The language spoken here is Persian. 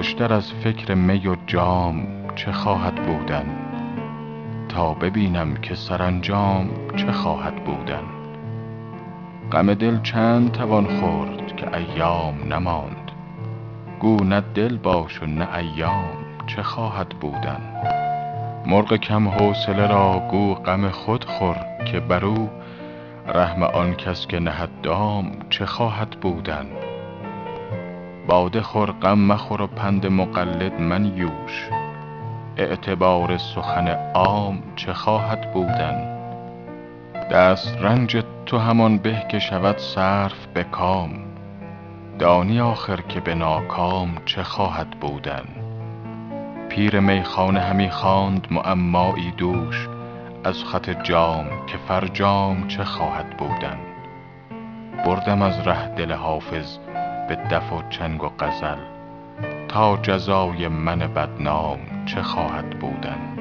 خوشتر از فکر می و جام چه خواهد بودن؟ تا ببینم که سرانجام چه خواهد بودن. غم دل چند توان خورد که ایام نماند. گو نه دل باش و نه ایام چه خواهد بودن؟ مرغ کم حوصله را گو غم خود خور که بر او رحم آن کس که نهد دام چه خواهد بودن؟ باده خور غم مخور و پند مقلد منیوش. اعتبار سخن عام چه خواهد بودن؟ دسترنج تو همان به که شود صرف به کام. دانی آخر که به ناکام چه خواهد بودن؟ پیر میخانه همی خواند معمایی دوش. از خط جام که فرجام چه خواهد بودن؟ بردم از ره دل حافظ به دف و چنگ و غزل تا جزای من بدنام چه خواهد بودن.